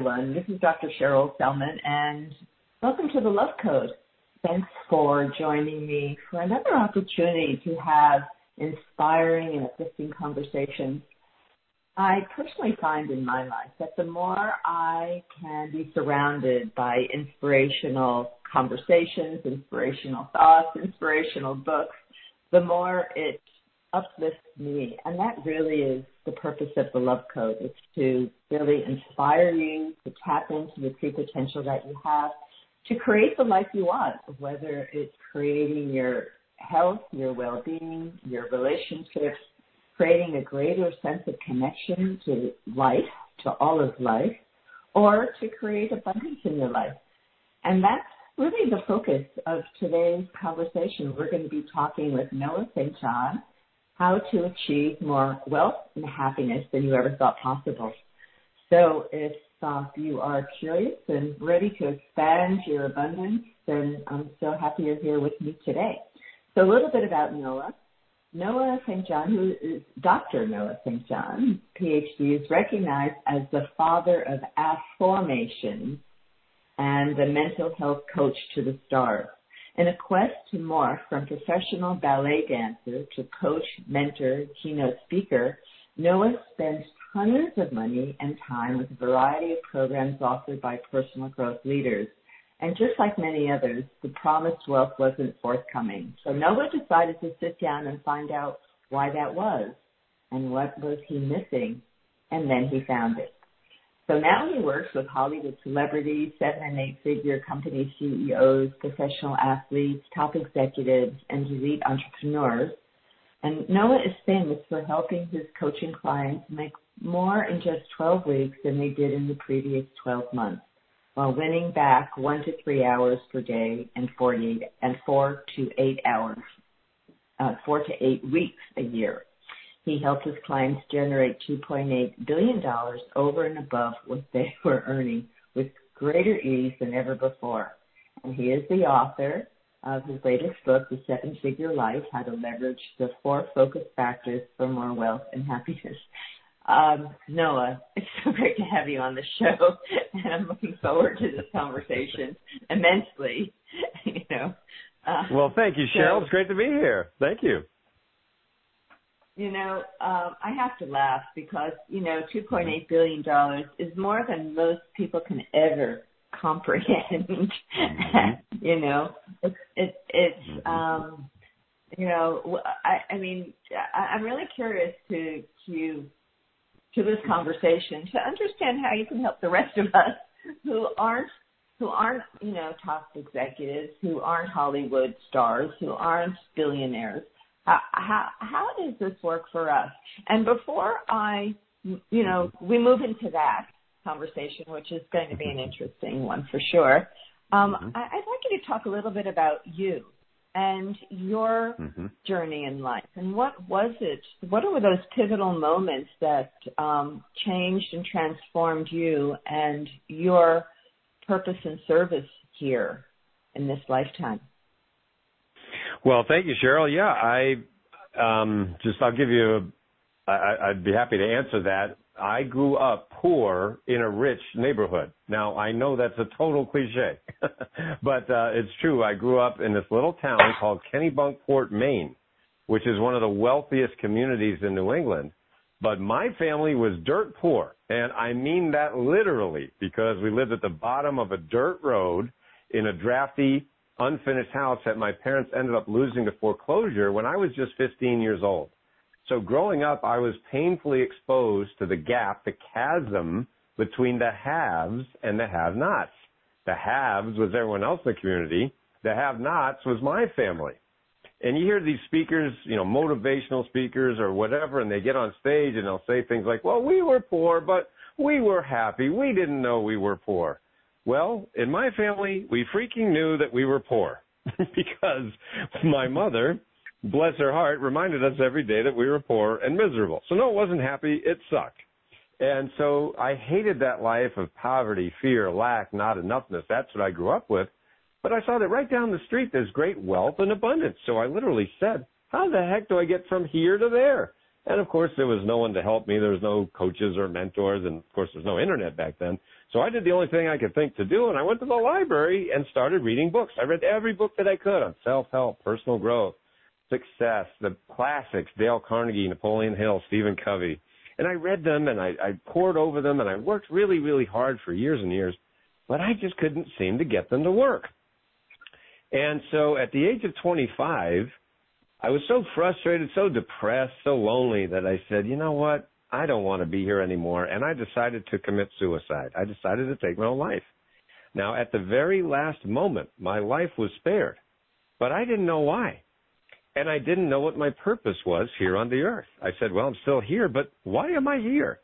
Everyone. This is Dr. Cheryl Selman, and welcome to the Love Code. Thanks for joining me for another opportunity to have inspiring and uplifting conversations. I personally find in my life that the more I can be surrounded by inspirational conversations, inspirational thoughts, inspirational books, the more it uplifts me. And that really is the purpose of the Love Code. It's to really inspire you to tap into the true potential that you have to create the life you want, whether it's creating your health, your well-being, your relationships, creating a greater sense of connection to life, to all of life, or to create abundance in your life. And that's really the focus of today's conversation. We're going to be talking with Noah St. John, how to achieve more wealth and happiness than you ever thought possible. So if uh, you are curious and ready to expand your abundance, then I'm so happy you're here with me today. So a little bit about Noah. Noah St. John, who is Dr. Noah St. John, PhD, is recognized as the father of Afformation and the mental health coach to the stars. In a quest to morph from professional ballet dancer to coach, mentor, keynote speaker, Noah spends tons of money and time with a variety of programs offered by personal growth leaders. And just like many others, the promised wealth wasn't forthcoming. So Noah decided to sit down and find out why that was and what was he missing. And then he found it. So now he works with Hollywood celebrities, seven and eight figure company CEOs, professional athletes, top executives, and elite entrepreneurs. And Noah is famous for helping his coaching clients make more in just 12 weeks than they did in the previous 12 months, while winning back one to three hours per day and 48 and four to eight hours, uh, four to eight weeks a year. He helped his clients generate $2.8 billion over and above what they were earning with greater ease than ever before. And he is the author of his latest book, The Seven Figure Life, How to Leverage the Four Focus Factors for More Wealth and Happiness. Um, Noah, it's so great to have you on the show, and I'm looking forward to this conversation immensely. you know. Uh, well, thank you, Cheryl. So, it's great to be here. Thank you. You know, um, I have to laugh because you know, 2.8 billion dollars is more than most people can ever comprehend. Mm-hmm. you know, it's it, it's mm-hmm. um, you know, I, I mean, I, I'm really curious to to to this conversation to understand how you can help the rest of us who aren't who aren't you know top executives, who aren't Hollywood stars, who aren't billionaires. How how, does this work for us? And before I you know we move into that conversation, which is going to be an interesting one for sure. Um, mm-hmm. I'd like you to talk a little bit about you and your mm-hmm. journey in life and what was it what were those pivotal moments that um, changed and transformed you and your purpose and service here in this lifetime well thank you cheryl yeah i um, just i'll give you a, I, i'd be happy to answer that I grew up poor in a rich neighborhood. Now I know that's a total cliche, but uh, it's true. I grew up in this little town called Kennebunkport, Maine, which is one of the wealthiest communities in New England. But my family was dirt poor, and I mean that literally because we lived at the bottom of a dirt road in a drafty, unfinished house that my parents ended up losing to foreclosure when I was just 15 years old. So growing up, I was painfully exposed to the gap, the chasm between the haves and the have-nots. The haves was everyone else in the community. The have-nots was my family. And you hear these speakers, you know, motivational speakers or whatever, and they get on stage and they'll say things like, well, we were poor, but we were happy. We didn't know we were poor. Well, in my family, we freaking knew that we were poor because my mother bless her heart, reminded us every day that we were poor and miserable. So no, it wasn't happy. It sucked. And so I hated that life of poverty, fear, lack, not enoughness. That's what I grew up with. But I saw that right down the street there's great wealth and abundance. So I literally said, how the heck do I get from here to there? And of course, there was no one to help me. There was no coaches or mentors, and of course, there's no internet back then. So I did the only thing I could think to do, and I went to the library and started reading books. I read every book that I could on self-help, personal growth, success, the classics, Dale Carnegie, Napoleon Hill, Stephen Covey. And I read them and I, I poured over them and I worked really, really hard for years and years, but I just couldn't seem to get them to work. And so at the age of 25, I was so frustrated, so depressed, so lonely that I said, you know what? I don't want to be here anymore. And I decided to commit suicide. I decided to take my own life. Now, at the very last moment, my life was spared, but I didn't know why. And I didn't know what my purpose was here on the earth. I said, well, I'm still here, but why am I here?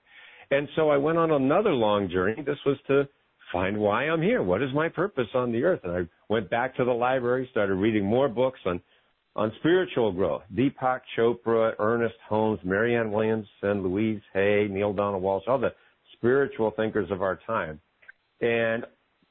And so I went on another long journey. This was to find why I'm here. What is my purpose on the earth? And I went back to the library, started reading more books on on spiritual growth. Deepak Chopra, Ernest Holmes, Marianne Williamson, Louise Hay, Neale Donald Walsch, all the spiritual thinkers of our time. And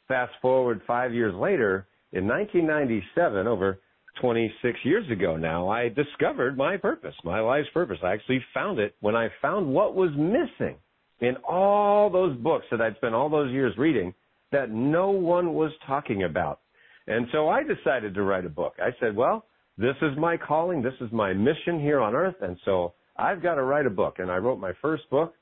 fast forward five years later, in 1997, over 26 years ago now, I discovered my purpose, my life's purpose. I actually found it when I found what was missing in all those books that I'd spent all those years reading that no one was talking about. And so I decided to write a book. I said, well, this is my calling. This is my mission here on earth. And so I've got to write a book. And I wrote my first book.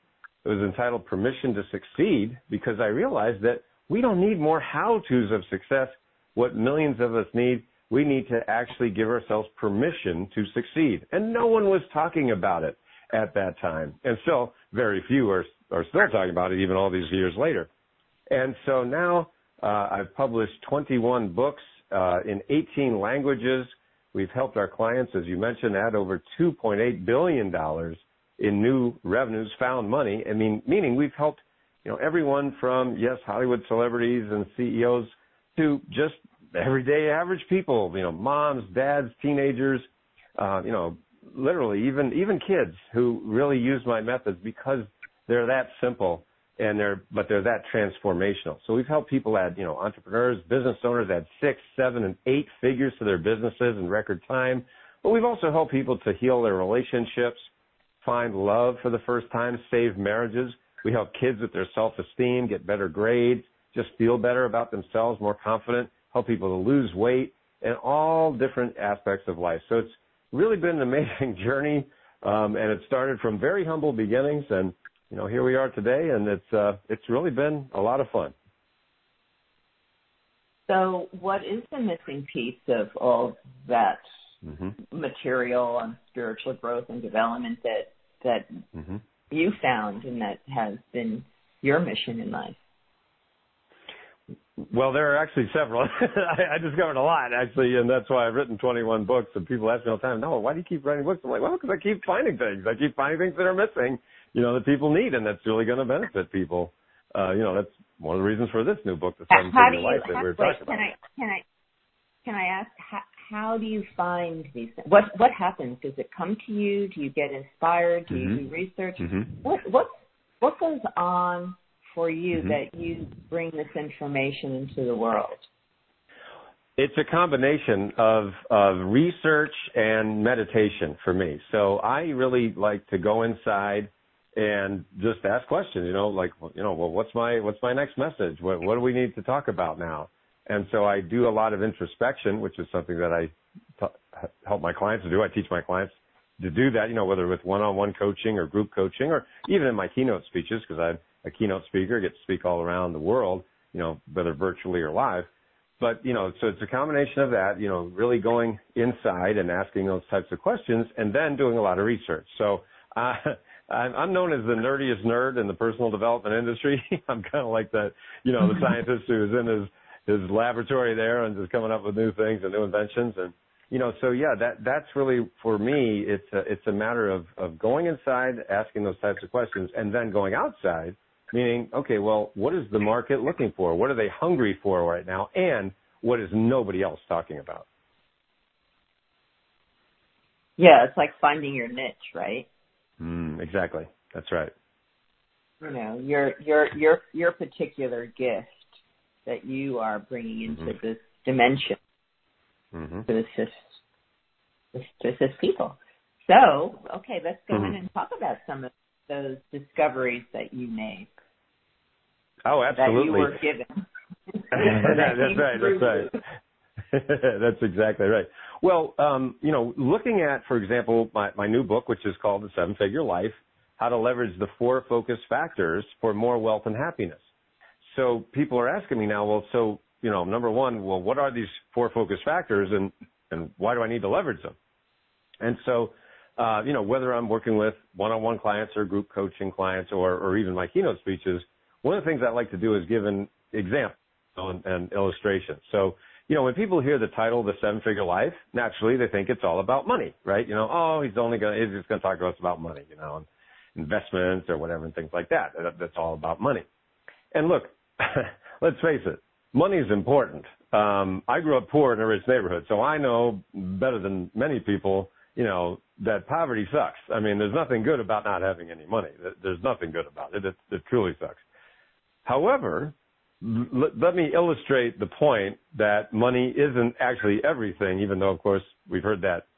It was entitled Permission to Succeed because I realized that we don't need more how-tos of success. What millions of us need we need to actually give ourselves permission to succeed. And no one was talking about it at that time. And so very few are, are still talking about it even all these years later. And so now uh, I've published 21 books uh, in 18 languages. We've helped our clients, as you mentioned, add over $2.8 billion in new revenues, found money. I mean, meaning we've helped, you know, everyone from, yes, Hollywood celebrities and CEOs to just everyday average people, you know, moms, dads, teenagers, uh, you know, literally even even kids who really use my methods because they're that simple and they're but they're that transformational. So we've helped people add, you know, entrepreneurs, business owners add six, seven, and eight figures to their businesses in record time. But we've also helped people to heal their relationships, find love for the first time, save marriages. We help kids with their self-esteem, get better grades, just feel better about themselves, more confident help people to lose weight, and all different aspects of life. So it's really been an amazing journey, um, and it started from very humble beginnings, and you know here we are today, and it's uh, it's really been a lot of fun. So, what is the missing piece of all that mm-hmm. material on spiritual growth and development that that mm-hmm. you found and that has been your mission in life? Well, there are actually several. I, I discovered a lot actually, and that's why I've written 21 books. And people ask me all the time, "Noah, why do you keep writing books?" I'm like, "Well, because I keep finding things. I keep finding things that are missing, you know, that people need, and that's really going to benefit people. Uh, you know, that's one of the reasons for this new book, The Seven in Life, that we are talking about. Can I can I can I ask how, how do you find these things? What what happens? Does it come to you? Do you get inspired? Do mm-hmm. you do research? Mm-hmm. What what what goes on for you mm-hmm. that you bring this information into the world? It's a combination of, of research and meditation for me. So I really like to go inside and just ask questions, you know, like, you know, well, what's my, what's my next message? What, what do we need to talk about now? And so I do a lot of introspection, which is something that I t- help my clients to do. I teach my clients to do that, you know, whether with one-on-one coaching or group coaching or even in my keynote speeches, because I'm a keynote speaker, get to speak all around the world, you know, whether virtually or live. But, you know, so it's a combination of that, you know, really going inside and asking those types of questions and then doing a lot of research. So, uh, I'm known as the nerdiest nerd in the personal development industry. I'm kind of like that, you know, the scientist who is in his his laboratory there and just coming up with new things and new inventions. And you know, so yeah, that that's really for me. It's a, it's a matter of of going inside, asking those types of questions, and then going outside Meaning, okay, well, what is the market looking for? What are they hungry for right now? And what is nobody else talking about? Yeah, it's like finding your niche, right? Mm, exactly. That's right. You know, your your your your particular gift that you are bringing into mm-hmm. this dimension mm-hmm. to assist to assist people. So, okay, let's go Mm-hmm. in and talk about some of those discoveries that you made, Oh, absolutely. that you were given. That- That that's right. That's right. that's exactly right. Well, um, you know, looking at, for example, my, my new book, which is called The Seven Figure Life, How to Leverage the Four Focus Factors for More Wealth and Happiness. So people are asking me now, well, so, you know, number one, well, what are these four focus factors and, and why do I need to leverage them? And so, uh, you know, whether I'm working with one-on-one clients or group coaching clients or, or even my keynote speeches, one of the things I like to do is give an example and, and illustration. So, you know, when people hear the title, The Seven Figure Life, naturally they think it's all about money, right? You know, oh, he's only going to, he's just going to talk to us about money, you know, and investments or whatever and things like that. that that's all about money. And look, let's face it, money is important. Um, I grew up poor in a rich neighborhood, so I know better than many people, you know, that poverty sucks. I mean, there's nothing good about not having any money. There's nothing good about it. It, it truly sucks. However, let me illustrate the point that money isn't actually everything, even though, of course, we've heard that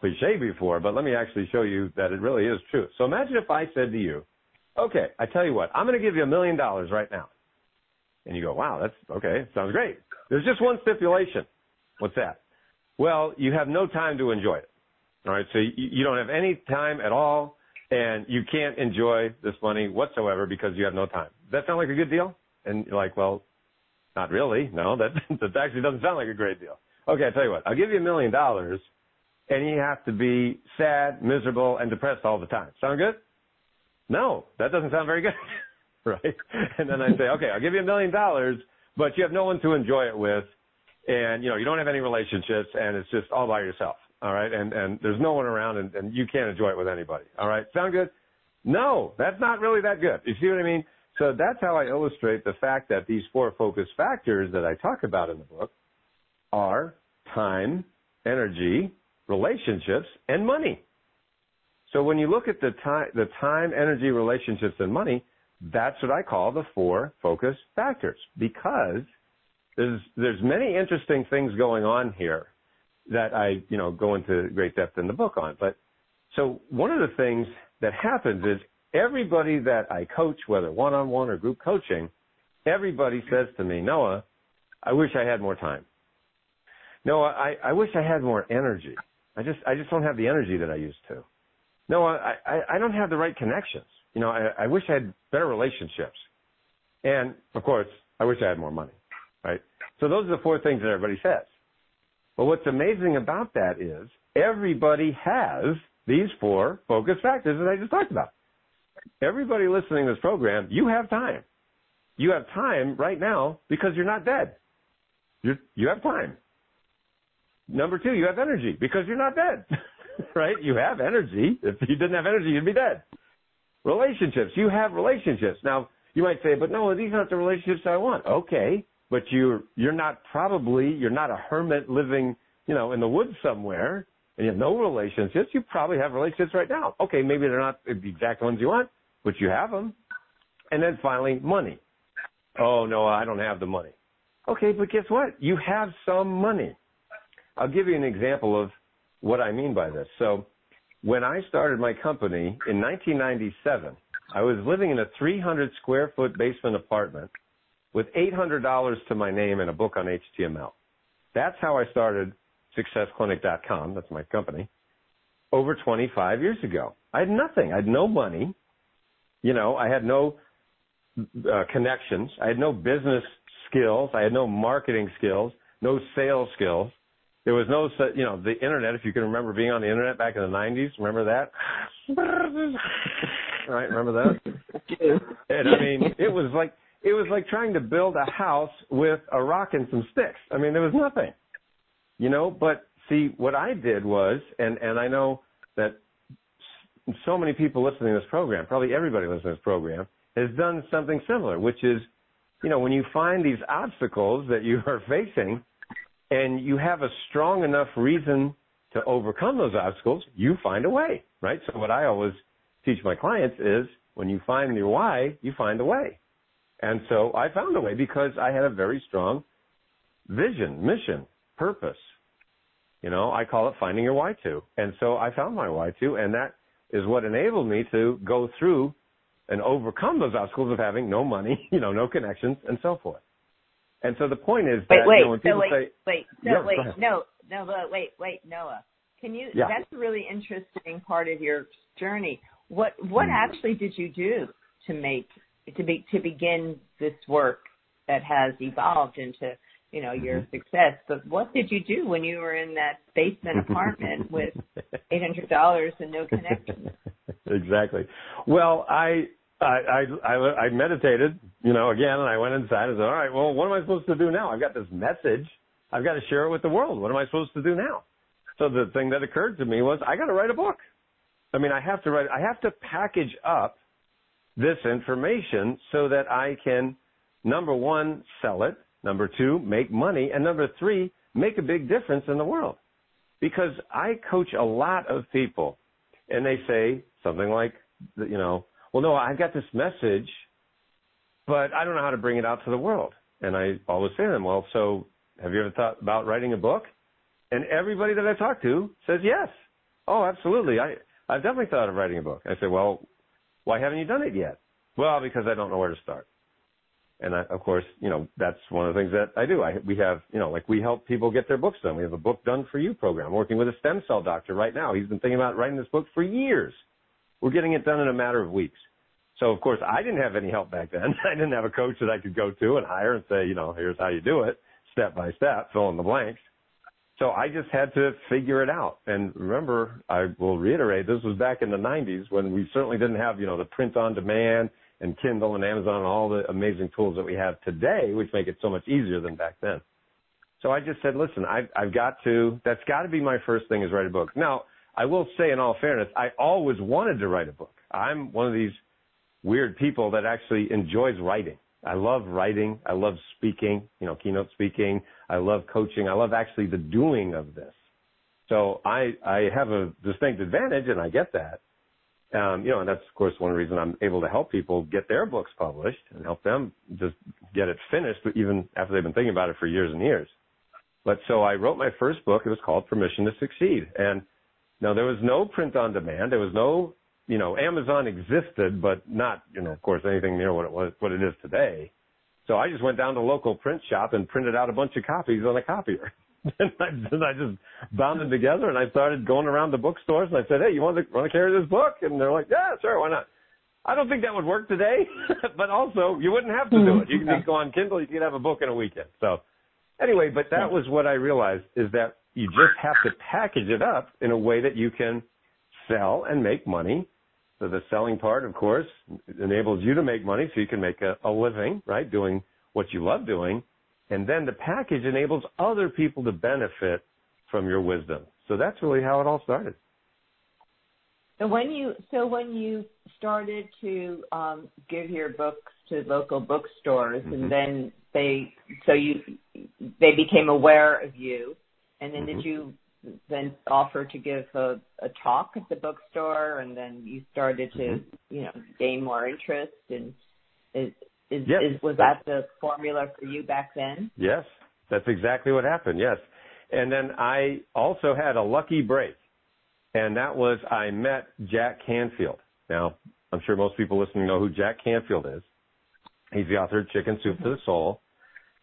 cliche before, but let me actually show you that it really is true. So imagine if I said to you, okay, I tell you what, I'm going to give you a million dollars right now. And you go, wow, that's okay. Sounds great. There's just one stipulation. What's that? Well, you have no time to enjoy it. All right. So you, you don't have any time at all and you can't enjoy this money whatsoever because you have no time. Does that sound like a good deal? And you're like, well, not really. No, that, that actually doesn't sound like a great deal. Okay. I'll tell you what, I'll give you a million dollars and you have to be sad, miserable, and depressed all the time. Sound good? No, that doesn't sound very good. right? And then I say, okay, I'll give you a million dollars, but you have no one to enjoy it with, and you know you don't have any relationships, and it's just all by yourself. All right, and and there's no one around, and, and you can't enjoy it with anybody. All right, sound good? No, that's not really that good. You see what I mean? So that's how I illustrate the fact that these four focus factors that I talk about in the book are time, energy, relationships, and money. So when you look at the time, the time, energy, relationships, and money, that's what I call the four focus factors because there's there's many interesting things going on here that I you know go into great depth in the book on. But so one of the things that happens is everybody that I coach, whether one on one or group coaching, everybody says to me, Noah, I wish I had more time. Noah, I, I wish I had more energy. I just I just don't have the energy that I used to. No, I, I, I don't have the right connections. You know, I, I wish I had better relationships. And of course, I wish I had more money, right? So those are the four things that everybody says. But what's amazing about that is everybody has these four focus factors that I just talked about. Everybody listening to this program, you have time. You have time right now because you're not dead. You you have time. Number two, you have energy because you're not dead. right? You have energy. If you didn't have energy, you'd be dead. Relationships. You have relationships. Now, you might say, but no, these aren't the relationships I want. Okay. But you're, you're not probably, you're not a hermit living, you know, in the woods somewhere and you have no relationships. You probably have relationships right now. Okay. Maybe they're not the exact ones you want, but you have them. And then finally, money. Oh, no, I don't have the money. Okay. But guess what? You have some money. I'll give you an example of what I mean by this. So when I started my company in 1997, I was living in a 300 square foot basement apartment with $800 to my name and a book on HTML. That's how I started successclinic.com. That's my company over 25 years ago. I had nothing. I had no money. You know, I had no uh, connections. I had no business skills. I had no marketing skills, no sales skills. There was no, you know, the internet. If you can remember being on the internet back in the '90s, remember that? right, remember that? And I mean, it was like it was like trying to build a house with a rock and some sticks. I mean, there was nothing, you know. But see, what I did was, and and I know that so many people listening to this program, probably everybody listening to this program, has done something similar, which is, you know, when you find these obstacles that you are facing and you have a strong enough reason to overcome those obstacles, you find a way, right? So what I always teach my clients is when you find your why, you find a way. And so I found a way because I had a very strong vision, mission, purpose. You know, I call it finding your why to. And so I found my why to, and that is what enabled me to go through and overcome those obstacles of having no money, you know, no connections, and so forth. And so the point is wait, that wait, you know, when so people wait, say, wait, so yeah, wait, no, no, but wait, wait, Noah, can you? Yeah. That's a really interesting part of your journey. What what Mm. actually did you do to make to be to begin this work that has evolved into you know your Mm-hmm. success? But what did you do when you were in that basement apartment with eight hundred dollars and no connections? exactly. Well, I, I, I, I, I meditated, you know, again, and I went inside and said, all right, well, what am I supposed to do now? I've got this message. I've got to share it with the world. What am I supposed to do now? So the thing that occurred to me was I got to write a book. I mean, I have to write, I have to package up this information so that I can, number one, sell it. Number two, make money. And number three, make a big difference in the world. Because I coach a lot of people and they say something like, you know, well, no, I've got this message, but I don't know how to bring it out to the world. And I always say to them, well, so have you ever thought about writing a book? And everybody that I talk to says yes. Oh, absolutely. I, I've definitely thought of writing a book. I say, well, why haven't you done it yet? Well, because I don't know where to start. And I, of course, you know, that's one of the things that I do. I, we have, you know, like we help people get their books done. We have a book done for you program. I'm working with a stem cell doctor right now. He's been thinking about writing this book for years. We're getting it done in a matter of weeks. So of course I didn't have any help back then. I didn't have a coach that I could go to and hire and say, you know, here's how you do it, step by step, fill in the blanks. So I just had to figure it out. And remember, I will reiterate, this was back in the 90s when we certainly didn't have, you know, the print on demand and Kindle and Amazon and all the amazing tools that we have today, which make it so much easier than back then. So I just said, listen, I've, I've got to, that's got to be my first thing is write a book. Now, I will say in all fairness, I always wanted to write a book. I'm one of these weird people that actually enjoys writing. I love writing. I love speaking, you know, keynote speaking. I love coaching. I love actually the doing of this. So I, I have a distinct advantage and I get that. Um, you know, and that's of course one reason I'm able to help people get their books published and help them just get it finished, even after they've been thinking about it for years and years. But so I wrote my first book. It was called Permission to Succeed. And now there was no print on demand. There was no, you know, Amazon existed, but not, you know, of course, anything near what it was, what it is today. So I just went down to local print shop and printed out a bunch of copies on a copier. and, I, and I just bound them together and I started going around the bookstores and I said, Hey, you want to, want to carry this book? And they're like, Yeah, sure, why not? I don't think that would work today, but also you wouldn't have to do it. You can mm-hmm. just go on Kindle. You can have a book in a weekend. So anyway, but that was what I realized is that you just have to package it up in a way that you can sell and make money. So the selling part, of course, enables you to make money so you can make a, a living, right? Doing what you love doing. And then the package enables other people to benefit from your wisdom. So that's really how it all started. So when you so when you started to um, give your books to local bookstores, Mhm. and then they so you they became aware of you, and then Mhm. did you then offer to give a, a talk at the bookstore, and then you started to Mhm. you know gain more interest, and is is, Yes. is was that the formula for you back then? Yes, that's exactly what happened. Yes. And then I also had a lucky break. And that was I met Jack Canfield. Now, I'm sure most people listening know who Jack Canfield is. He's the author of Chicken Soup for the Soul,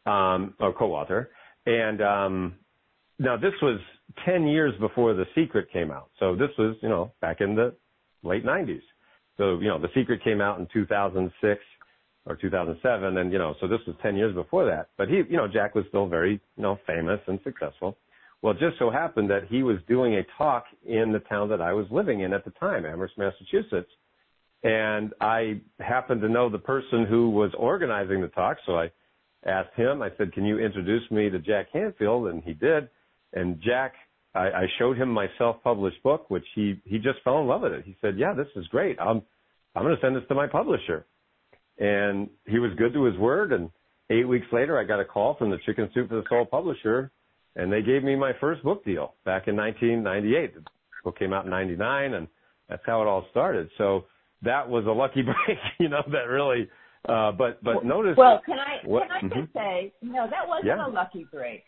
um, or co-author. And um, now this was 10 years before The Secret came out. So this was, you know, back in the late 90s. So, you know, The Secret came out in 2006 or 2007. And, you know, so this was 10 years before that. But he, you know, Jack was still very, you know, famous and successful. Well, it just so happened that he was doing a talk in the town that I was living in at the time, Amherst, Massachusetts. And I happened to know the person who was organizing the talk, so I asked him, I said, can you introduce me to Jack Canfield?" And he did. And Jack, I, I showed him my self-published book, which he, he just fell in love with it. He said, yeah, this is great. I'm, I'm going to send this to my publisher. And he was good to his word. And eight weeks later, I got a call from the Chicken Soup for the Soul publisher and they gave me my first book deal back in 1998. The book came out in 99 and that's how it all started. So that was a lucky break, you know, that really, uh, but, but notice. Well, can I, what, can I mm-hmm. just say, no, that wasn't Yeah. a lucky break.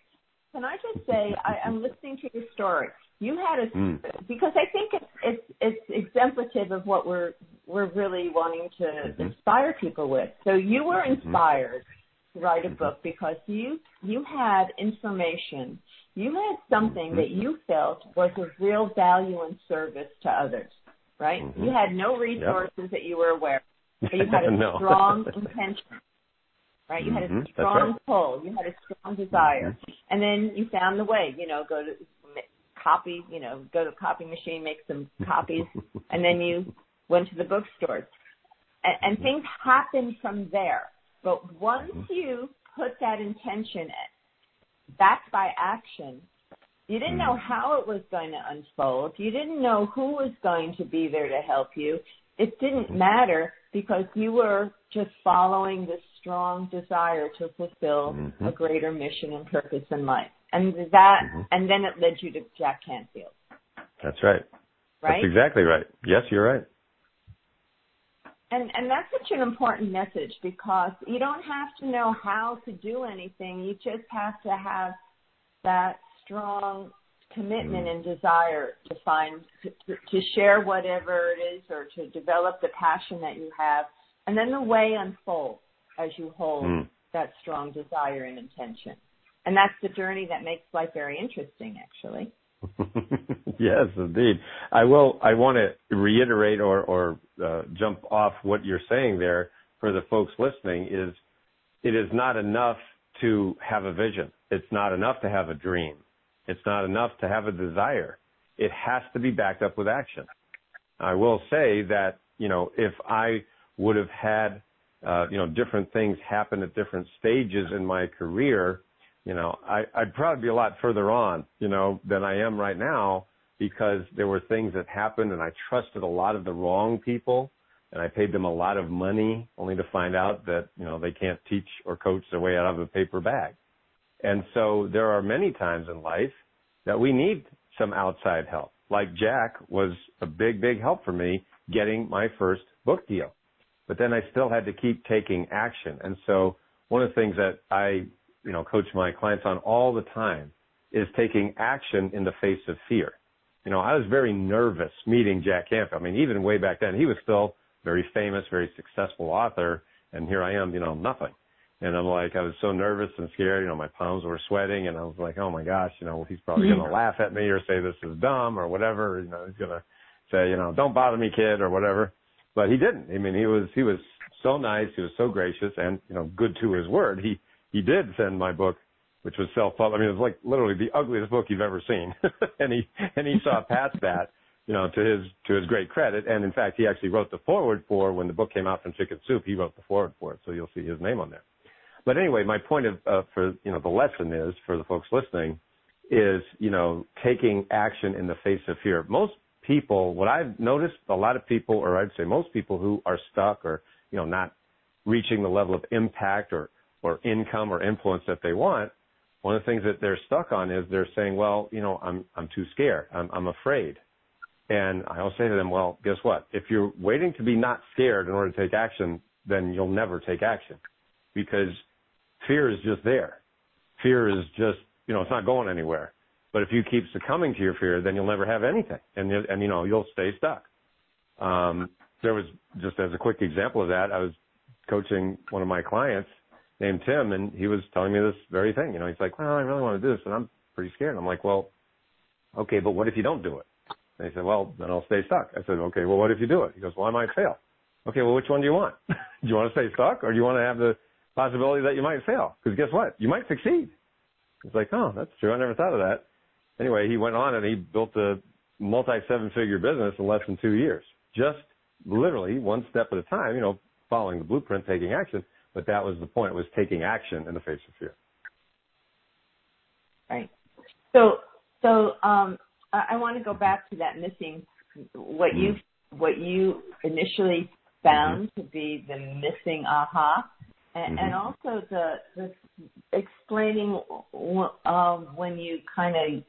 can I just say I, I'm listening to your story. You had a mm. because I think it's it's it's exemplative of what we're we're really wanting to mm-hmm. inspire people with. So you were mm-hmm. inspired mm-hmm. to write a book because you you had information, you had something mm-hmm. that you felt was of real value and service to others, right? Mm-hmm. You had no resources yep. that you were aware, of, but you had a no. strong intention right? You had a mm-hmm. strong right. pull, you had a strong desire, mm-hmm. and then you found the way. You know, go to copy, you know, go to copy machine, make some copies, and then you went to the bookstores, and, and mm-hmm. things happened from there. But once mm-hmm. you put that intention in, backed by action, you didn't know mm-hmm. how it was going to unfold. You didn't know who was going to be there to help you. It didn't matter because you were just following this strong desire to fulfill mm-hmm. a greater mission and purpose in life. And that, mm-hmm. and then it led you to Jack Canfield. That's right. Right? That's exactly right. Yes, you're right. And and that's such an important message because you don't have to know how to do anything. You just have to have that strong commitment mm. and desire to find to, to share whatever it is or to develop the passion that you have and then the way unfolds as you hold mm. that strong desire and intention. And that's the journey that makes life very interesting, actually. yes, indeed. I will. I want to reiterate or, or uh, jump off what you're saying there for the folks listening. Is it is not enough to have a vision. It's not enough to have a dream. It's not enough to have a desire. It has to be backed up with action. I will say that you know if I would have had uh, you know, different things happen at different stages in my career, you know, I, I'd probably be a lot further on, you know, than I am right now because there were things that happened and I trusted a lot of the wrong people and I paid them a lot of money only to find out that, you know, they can't teach or coach their way out of a paper bag. And so there are many times in life that we need some outside help. Like Jack was a big, big help for me getting my first book deal but then I still had to keep taking action. And so one of the things that I, you know, coach my clients on all the time is taking action in the face of fear. You know, I was very nervous meeting Jack Canfield. I mean, even way back then, he was still very famous, very successful author, and here I am, you know, nothing. And I'm like, I was so nervous and scared, you know, my palms were sweating, and I was like, oh my gosh, you know, he's probably going to laugh at me or say this is dumb or whatever. You know, he's going to say, you know, don't bother me, kid, or whatever but he didn't. I mean, he was he was so nice. He was so gracious, and you know, good to his word. He he did send my book, which was self published. I mean, it was like literally the ugliest book you've ever seen, and he and he saw past that. You know, to his to his great credit, and in fact, he actually wrote the foreword for when the book came out from Chicken Soup. He wrote the foreword for it, so you'll see his name on there. But anyway, my point of uh, for you know the lesson is for the folks listening is you know taking action in the face of fear. Most people, what I've noticed, a lot of people, or I'd say most people who are stuck or, you know, not reaching the level of impact or, or income or influence that they want, one of the things that they're stuck on is they're saying, well, you know, I'm, I'm too scared. I'm, I'm afraid. And I'll say to them, well, guess what? If you're waiting to be not scared in order to take action, then you'll never take action because fear is just there. Fear is just, you know, it's not going anywhere. But if you keep succumbing to your fear, then you'll never have anything, and and you know you'll stay stuck. Um, there was just as a quick example of that, I was coaching one of my clients named Tim, and he was telling me this very thing. You know, he's like, "Well, I really want to do this, and I'm pretty scared." I'm like, "Well, okay, but what if you don't do it?" And he said, "Well, then I'll stay stuck." I said, "Okay, well, what if you do it?" He goes, "Well, I might fail." Okay, well, which one do you want? do you want to stay stuck, or do you want to have the possibility that you might fail? Because guess what? You might succeed. He's like, "Oh, that's true. I never thought of that." anyway, he went on and he built a multi seven figure business in less than two years. Just literally one step at a time, you know, following the blueprint, taking action. But that was the point, was taking action in the face of fear. Right. So, so, um, I, I want to go back to that missing, what you, what you initially found mm-hmm. to be the missing aha. And, mm-hmm. and also the, the explaining uh, when you kind of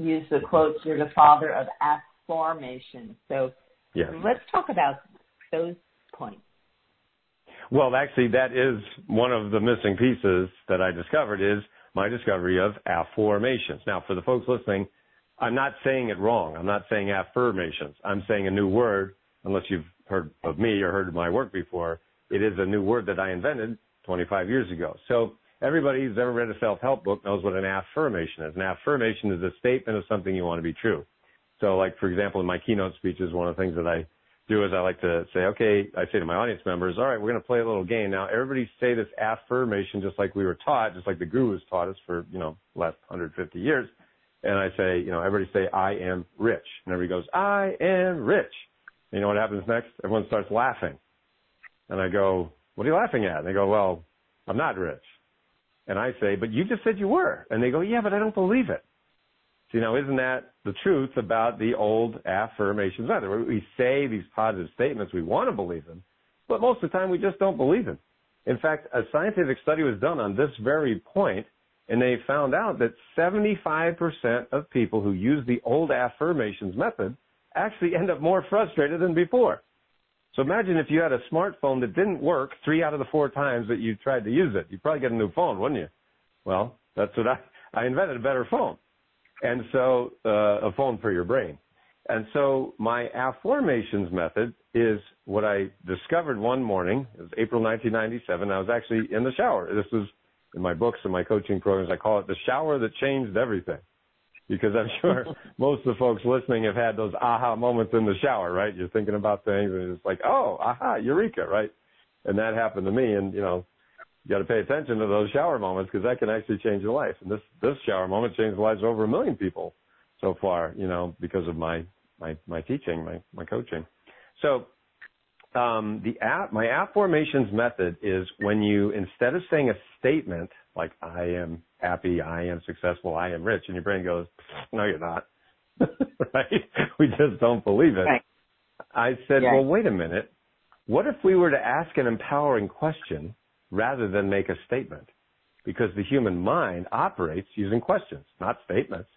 use the quotes, you're the father of Afformation. So yes. let's talk about those points. Well, actually, that is one of the missing pieces that I discovered is my discovery of Afformations. Now, for the folks listening, I'm not saying it wrong. I'm not saying affirmations. I'm saying a new word, unless you've heard of me or heard of my work before. It is a new word that I invented 25 years ago. So everybody who's ever read a self-help book knows what an affirmation is. An affirmation is a statement of something you want to be true. So like, for example, in my keynote speeches, one of the things that I do is I like to say, okay, I say to my audience members, all right, we're going to play a little game. Now everybody say this affirmation just like we were taught, just like the gurus taught us for, you know, last 150 years. And I say, you know, everybody say, I am rich. And everybody goes, I am rich. And you know what happens next? Everyone starts laughing. And I go, what are you laughing at? And they go, well, I'm not rich. And I say, but you just said you were. And they go, yeah, but I don't believe it. You know, isn't that the truth about the old affirmations method? We say these positive statements, we want to believe them, but most of the time we just don't believe them. In fact, a scientific study was done on this very point, and they found out that 75% of people who use the old affirmations method actually end up more frustrated than before. So imagine if you had a smartphone that didn't work three out of the four times that you tried to use it. You'd probably get a new phone, wouldn't you? Well, that's what I, I invented a better phone. And so, uh, a phone for your brain. And so my Afformations method is what I discovered one morning. It was April 1997. I was actually in the shower. This was in my books and my coaching programs. I call it the shower that changed everything because I'm sure most of the folks listening have had those aha moments in the shower, right? You're thinking about things and it's like, oh, aha, eureka, right? And that happened to me. And, you know, you got to pay attention to those shower moments because that can actually change your life. And this, this shower moment changed the lives of over a million people so far, you know, because of my, my, my teaching, my, my coaching. So, um, the app, my Afformations method is when you, instead of saying a statement like, I am happy, I am successful, I am rich, and your brain goes, no, you're not. right? We just don't believe it. Right. I said, well, wait a minute. What if we were to ask an empowering question rather than make a statement? Because the human mind operates using questions, not statements.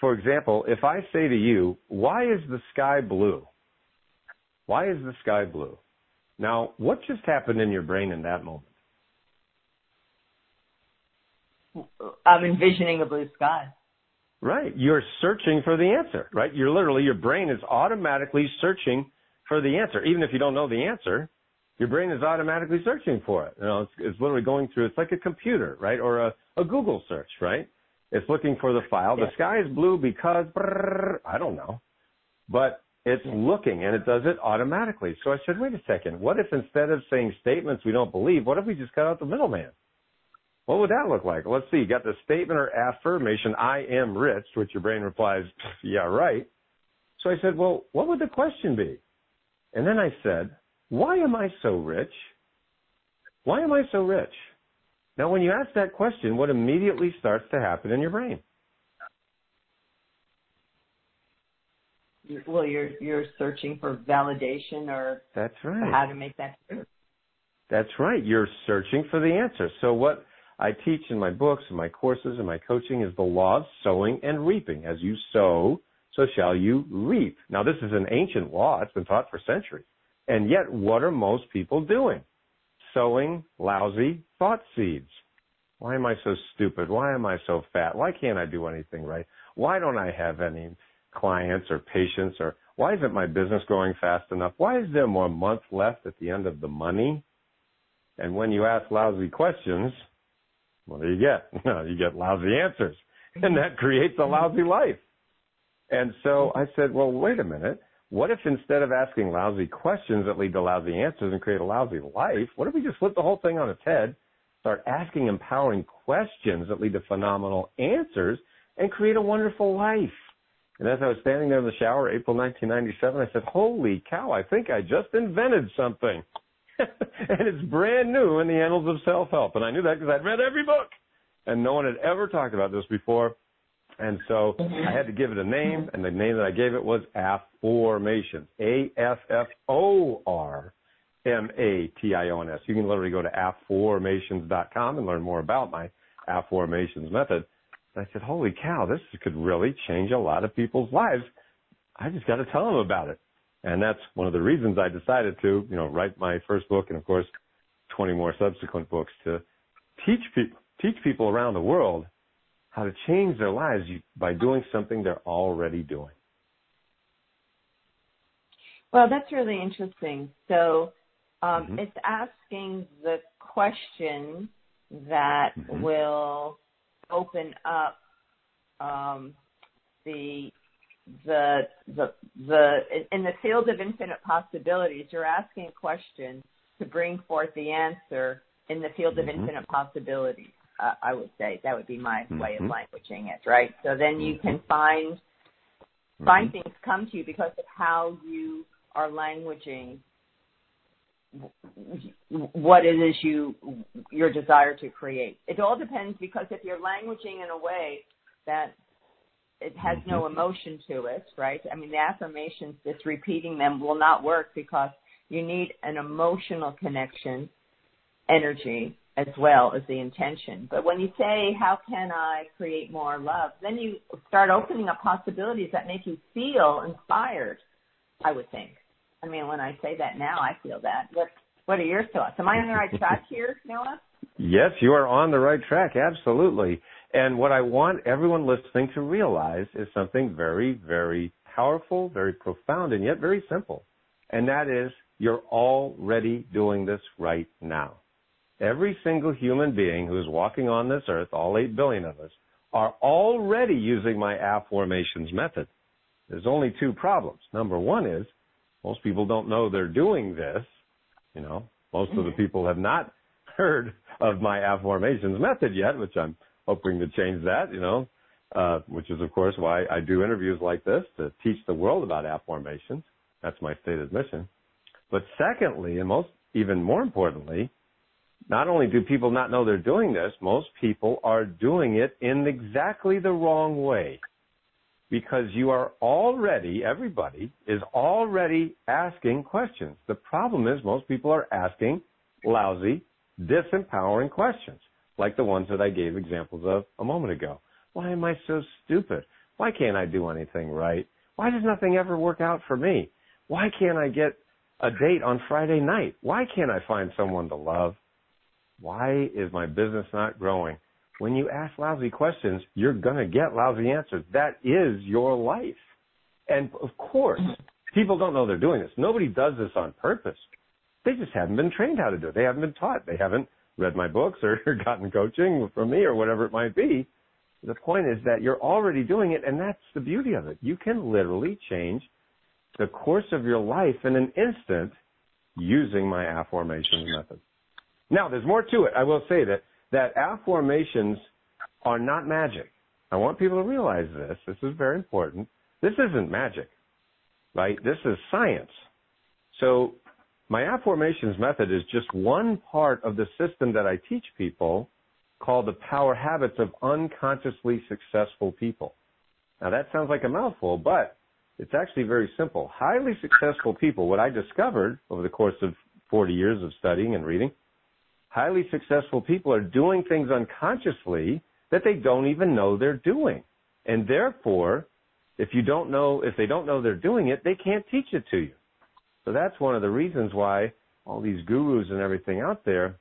For example, if I say to you, why is the sky blue? Why is the sky blue? Now, what just happened in your brain in that moment? I'm envisioning a blue sky. Right. You're searching for the answer, right? You're literally, your brain is automatically searching for the answer. Even if you don't know the answer, your brain is automatically searching for it. You know, it's, it's literally going through, it's like a computer, right? Or a, a Google search, right? It's looking for the file. Yeah. The sky is blue because, brrr, I don't know. But it's looking and it does it automatically. So I said, wait a second. What if instead of saying statements we don't believe, what if we just cut out the middleman? What would that look like? Let's see. You got the statement or affirmation, I am rich, which your brain replies, yeah, right. So I said, well, what would the question be? And then I said, why am I so rich? Why am I so rich? Now, when you ask that question, what immediately starts to happen in your brain? Well, you're you're searching for validation or that's right. How to make that true. That's right. You're searching for the answer. So what I teach in my books and my courses and my coaching is the law of sowing and reaping. As you sow, so shall you reap. Now this is an ancient law. It's been taught for centuries. And yet what are most people doing? Sowing lousy thought seeds. Why am I so stupid? Why am I so fat? Why can't I do anything right? Why don't I have any clients or patients or why isn't my business growing fast enough? Why is there more months left at the end of the money? And when you ask lousy questions, what do you get? you get lousy answers. And that creates a lousy life. And so I said, well, wait a minute. What if instead of asking lousy questions that lead to lousy answers and create a lousy life, what if we just flip the whole thing on its head, start asking empowering questions that lead to phenomenal answers and create a wonderful life? And as I was standing there in the shower, April 1997, I said, holy cow, I think I just invented something. and it's brand new in the annals of self-help. And I knew that because I'd read every book and no one had ever talked about this before. And so I had to give it a name and the name that I gave it was Afformations. A-F-F-O-R-M-A-T-I-O-N-S. You can literally go to afformations.com and learn more about my Afformations method. And I said, holy cow, this could really change a lot of people's lives. I just got to tell them about it. And that's one of the reasons I decided to, you know, write my first book and of course 20 more subsequent books to teach people teach people around the world how to change their lives by doing something they're already doing. Well, that's really interesting. So um, Mhm. it's asking the question that Mhm. will open up um, the the the the in the field of infinite possibilities. You're asking a question to bring forth the answer in the field of Mhm. infinite possibilities. Uh, I would say that would be my way of Mhm. languaging it, right? So then you can find find Mhm. things come to you because of how you are languaging what it is you your desire to create. It all depends because if you're languaging in a way that it has no Mhm. emotion to it, right? I mean, the affirmations, just repeating them will not work because you need an emotional connection, energy, as well as the intention. But when you say, how can I create more love? Then you start opening up possibilities that make you feel inspired, I would think. I mean, when I say that now, I feel that. What, what are your thoughts? Am I on the right track here, Noah? Yes, you are on the right track. Absolutely. And what I want everyone listening to realize is something very, very powerful, very profound, and yet very simple. And that is you're already doing this right now. Every single human being who is walking on this earth, all 8 billion of us, are already using my Afformations method. There's only two problems. Number one is most people don't know they're doing this. You know, most of the people have not heard of my Afformations method yet, which I'm hoping to change that, you know, uh, which is of course why I do interviews like this to teach the world about Afformations. That's my stated mission. But secondly, and most, even more importantly, not only do people not know they're doing this, most people are doing it in exactly the wrong way. Because you are already, everybody is already asking questions. The problem is most people are asking lousy, disempowering questions, like the ones that I gave examples of a moment ago. Why am I so stupid? Why can't I do anything right? Why does nothing ever work out for me? Why can't I get a date on Friday night? Why can't I find someone to love? Why is my business not growing? When you ask lousy questions, you're going to get lousy answers. That is your life. And of course, people don't know they're doing this. Nobody does this on purpose. They just haven't been trained how to do it. They haven't been taught. They haven't read my books or gotten coaching from me or whatever it might be. The point is that you're already doing it, and that's the beauty of it. You can literally change the course of your life in an instant using my Afformations method. Now, there's more to it. I will say that that Afformations are not magic. I want people to realize this. This is very important. This isn't magic, right? This is science. So my Afformations method is just one part of the system that I teach people called the power habits of unconsciously successful people. Now that sounds like a mouthful, but it's actually very simple. Highly successful people, what I discovered over the course of 40 years of studying and reading, highly successful people are doing things unconsciously that they don't even know they're doing. And therefore, if you don't know, if they don't know they're doing it, they can't teach it to you. So that's one of the reasons why all these gurus and everything out there,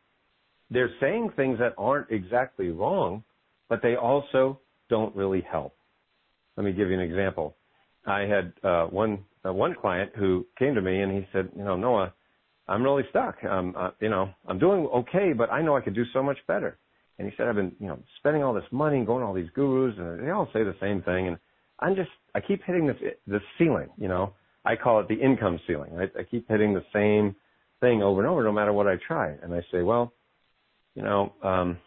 they're saying things that aren't exactly wrong, but they also don't really help. Let me give you an example. I had uh, one uh, one client who came to me and he said, you know, Noah, I'm really stuck. Um, uh, you know, I'm doing okay, but I know I could do so much better. And he said, I've been, you know, spending all this money and going to all these gurus, and they all say the same thing, and I'm just, I keep hitting this the ceiling. You know, I call it the income ceiling. Right? I keep hitting the same thing over and over, no matter what I try. And I say, well, you know, um,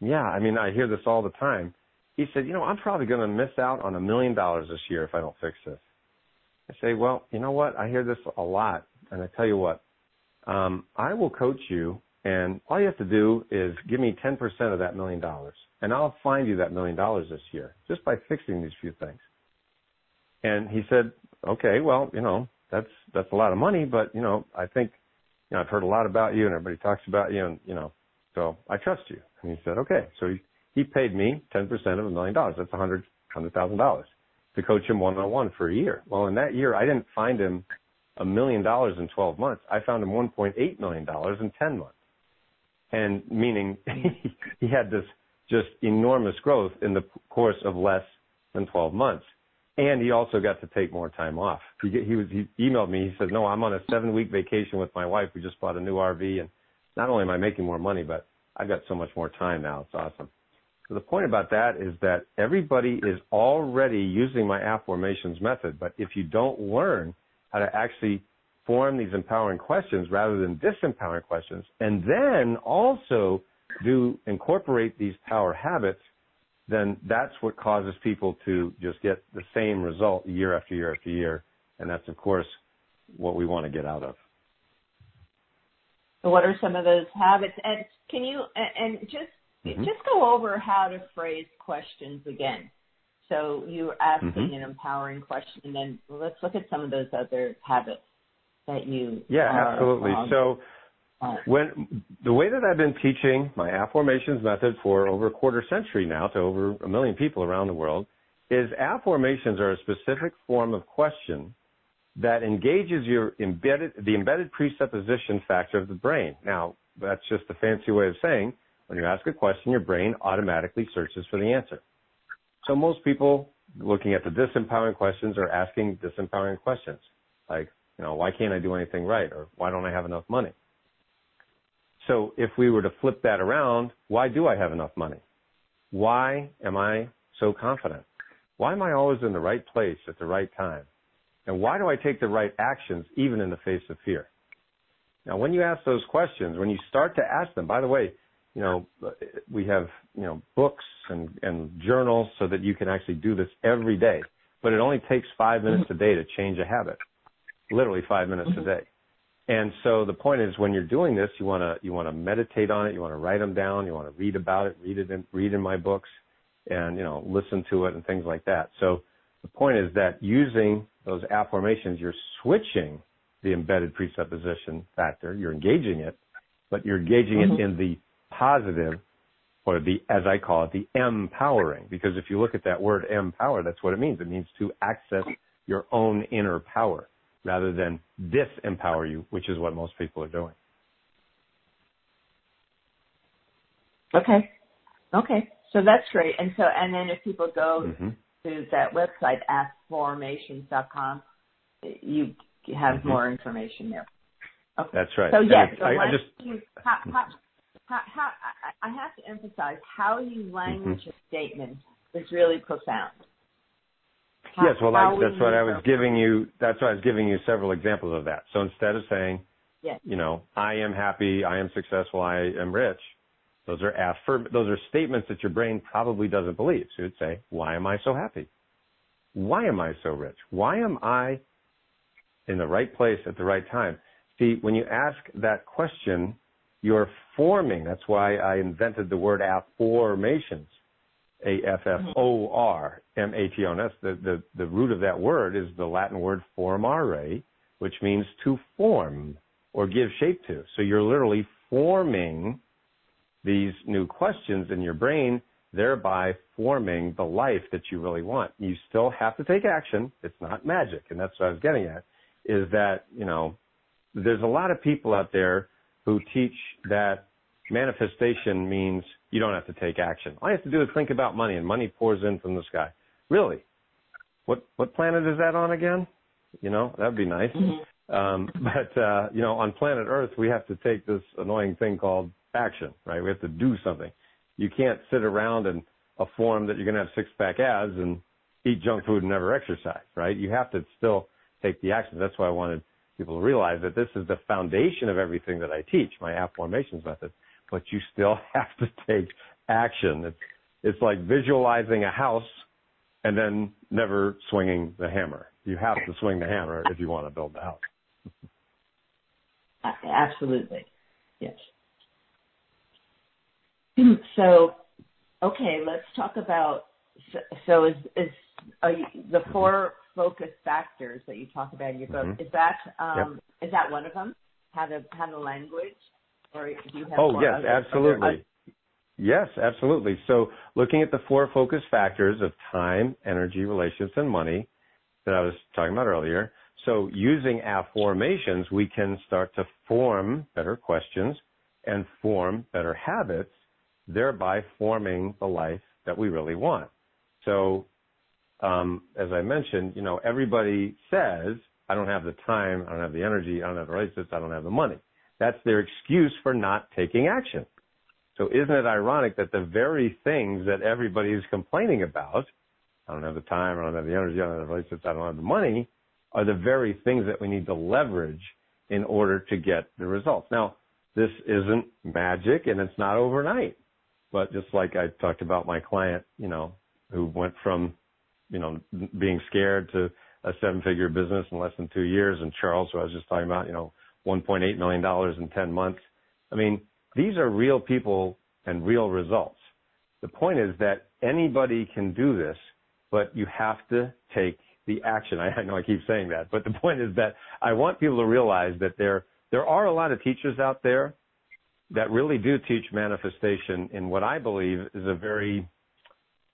yeah, I mean, I hear this all the time. He said, you know, I'm probably going to miss out on a million dollars this year if I don't fix this. I say, well, you know what? I hear this a lot, and I tell you what, um, I will coach you, and all you have to do is give me 10% of that million dollars, and I'll find you that million dollars this year just by fixing these few things. And he said, okay, well, you know, that's that's a lot of money, but you know, I think, you know, I've heard a lot about you, and everybody talks about you, and you know, so I trust you. And he said, okay, so he he paid me 10% of a million dollars. That's a hundred hundred thousand dollars to coach him one on one for a year. Well, in that year, I didn't find him a million dollars in 12 months. I found him 1.8 million dollars in 10 months. And meaning he had this just enormous growth in the course of less than 12 months. And he also got to take more time off. He, he was he emailed me. He said, "No, I'm on a seven week vacation with my wife. We just bought a new RV, and not only am I making more money, but I've got so much more time now. It's awesome." So the point about that is that everybody is already using my Afformations method, but if you don't learn how to actually form these empowering questions rather than disempowering questions, and then also do incorporate these power habits, then that's what causes people to just get the same result year after year after year. And that's, of course, what we want to get out of. So what are some of those habits? And can you, and just, mm-hmm. just go over how to phrase questions again. So you're asking mm-hmm. an empowering question, and then let's look at some of those other habits that you. Yeah, absolutely. Um, so when the way that I've been teaching my Afformations method for over a quarter century now to over a million people around the world is Afformations are a specific form of question that engages your embedded the embedded presupposition factor of the brain. Now, that's just a fancy way of saying when you ask a question, your brain automatically searches for the answer. So most people looking at the disempowering questions are asking disempowering questions like, you know, why can't I do anything right or why don't I have enough money? So if we were to flip that around, why do I have enough money? Why am I so confident? Why am I always in the right place at the right time? And why do I take the right actions even in the face of fear? Now, when you ask those questions, when you start to ask them, by the way, you know, we have, you know, books and, and journals so that you can actually do this every day. But it only takes five minutes a day to change a habit. Literally five minutes a day. And so the point is, when you're doing this, you want to you want to meditate on it. You want to write them down. You want to read about it. Read it in read in my books, and you know listen to it and things like that. So the point is that using those Afformations, you're switching the embedded presupposition factor. You're engaging it, but you're engaging mm-hmm. it in the positive, or the as I call it, the empowering. Because if you look at that word empower, that's what it means. It means to access your own inner power rather than disempower you, which is what most people are doing. Okay. Okay. So that's great. And so, and then if people go mm-hmm. to that website, afformations.com, you have mm-hmm. more information there. Okay. That's right. So yes, so I, I, just how, how, how, how, I have to emphasize how you language mm-hmm. a statement is really profound. How, yes, well, like, that's what I was giving you. That's why I was giving you several examples of that. So instead of saying, yes. you know, I am happy, I am successful, I am rich, those are affirm. Those are statements that your brain probably doesn't believe. So you'd say, why am I so happy? Why am I so rich? Why am I in the right place at the right time? See, when you ask that question, you're forming. That's why I invented the word Afformations. A-F-F-O-R-M-A-T-O-N-S. The, the, the root of that word is the Latin word formare, which means to form or give shape to. So you're literally forming these new questions in your brain, thereby forming the life that you really want. You still have to take action. It's not magic. And that's what I was getting at is that, you know, there's a lot of people out there who teach that manifestation means you don't have to take action. All you have to do is think about money, and money pours in from the sky. Really? What what planet is that on again? You know, that'd be nice. Mm-hmm. Um, but uh, you know, on planet Earth, we have to take this annoying thing called action, right? We have to do something. You can't sit around and a form that you're going to have six pack abs and eat junk food and never exercise, right? You have to still take the action. That's why I wanted people realize that this is the foundation of everything that I teach, my Afformations method but you still have to take action. It's, it's like visualizing a house and then never swinging the hammer. You have to swing the hammer if you want to build the house. Absolutely. Yes. So, okay, let's talk about. So, is is you, the four focus factors that you talk about in your book? Mm-hmm. Is that um, yep. is that one of them? How to how to language or do you have oh, yes, absolutely. Yes, absolutely. So looking at the four focus factors of time, energy, relations, and money that I was talking about earlier. So using Afformations, we can start to form better questions and form better habits thereby forming the life that we really want. So, Um, as I mentioned, you know, everybody says, I don't have the time, I don't have the energy, I don't have the relationships, I don't have the money. That's their excuse for not taking action. So isn't it ironic that the very things that everybody is complaining about, I don't have the time, I don't have the energy, I don't have the relationships, I don't have the money, are the very things that we need to leverage in order to get the results. Now, this isn't magic and it's not overnight. But just like I talked about my client, you know, who went from, you know, being scared to a seven figure business in less than two years and Charles, who I was just talking about, you know, $1.8 million in 10 months. I mean, these are real people and real results. The point is that anybody can do this, but you have to take the action. I, know I keep saying that, but the point is that I want people to realize that there there are a lot of teachers out there that really do teach manifestation in what I believe is a very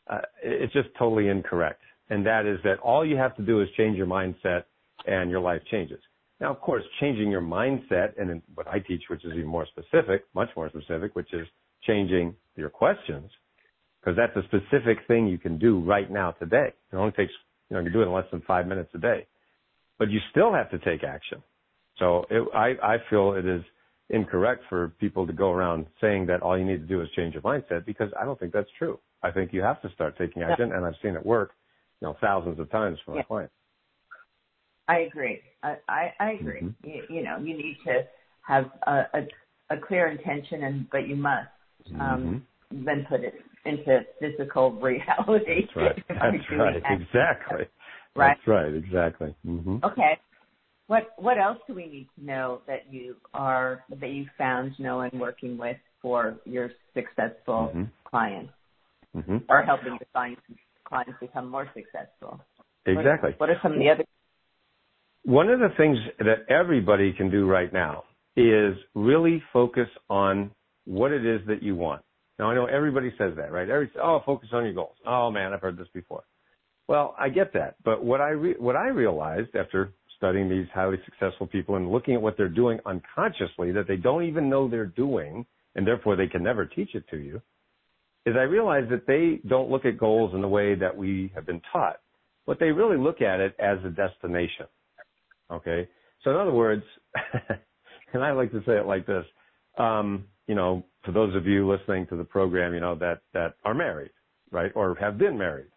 uh, it's just totally incorrect. And that is that all you have to do is change your mindset and your life changes. Now, of course, changing your mindset and in what I teach, which is even more specific, much more specific, which is changing your questions, because that's a specific thing you can do right now today. It only takes you know, you can do it in less than five minutes a day. But you still have to take action. So it, I, I feel it is incorrect for people to go around saying that all you need to do is change your mindset because I don't think that's true. I think you have to start taking action, and I've seen it work, you know, thousands of times for my yeah. clients. I agree. I, I, I agree. Mm-hmm. You, you, know, you need to have a, a, a clear intention, and but you must um, mm-hmm. then put it into physical reality. That's right. That's right. Exactly. Right. That's right. Exactly. Mm-hmm. Okay. What What else do we need to know that you are that you found knowing working with for your successful mm-hmm. clients, mm-hmm. or helping your clients clients become more successful? Exactly. What, are some of the other? One of the things that everybody can do right now is really focus on what it is that you want. Now I know everybody says that, right? Every oh, focus on your goals. Oh man, I've heard this before. Well, I get that, but what I re- what I realized after studying these highly successful people and looking at what they're doing unconsciously that they don't even know they're doing, and therefore they can never teach it to you, is I realized that they don't look at goals in the way that we have been taught, but they really look at it as a destination. Okay, so in other words, and I like to say it like this. Um, you know, for those of you listening to the program, you know, that, that are married, right? Or have been married,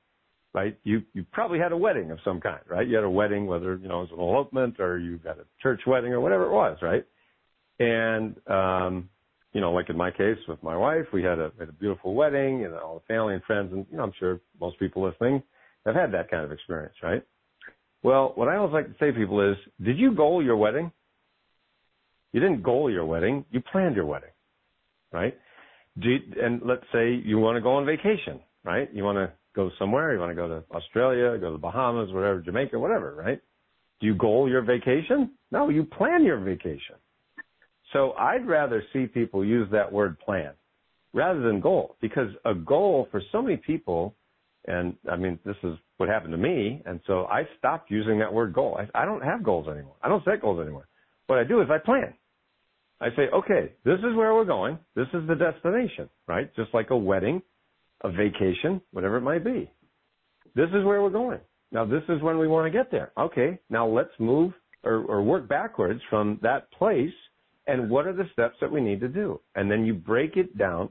right? You, you probably had a wedding of some kind, right? You had a wedding, whether, you know, it was an elopement or you got a church wedding or whatever it was, right? And, um, you know, like in my case with my wife, we had a, had a beautiful wedding and all the family and friends and, you know, I'm sure most people listening have had that kind of experience, right? Well, what I always like to say to people is, did you goal your wedding? You didn't goal your wedding, you planned your wedding right? You, and let's say you want to go on vacation, right? You want to go somewhere, you want to go to Australia, go to the Bahamas, whatever, Jamaica, whatever, right? Do you goal your vacation? No, you plan your vacation. So I'd rather see people use that word plan rather than goal because a goal for so many people, and I mean, this is what happened to me. And so I stopped using that word goal. I, I don't have goals anymore. I don't set goals anymore. What I do is I plan. I say, okay, this is where we're going. This is the destination, right? Just like a wedding, a vacation, whatever it might be. This is where we're going. Now, this is when we want to get there. Okay, now let's move or, or work backwards from that place and what are the steps that we need to do? And then you break it down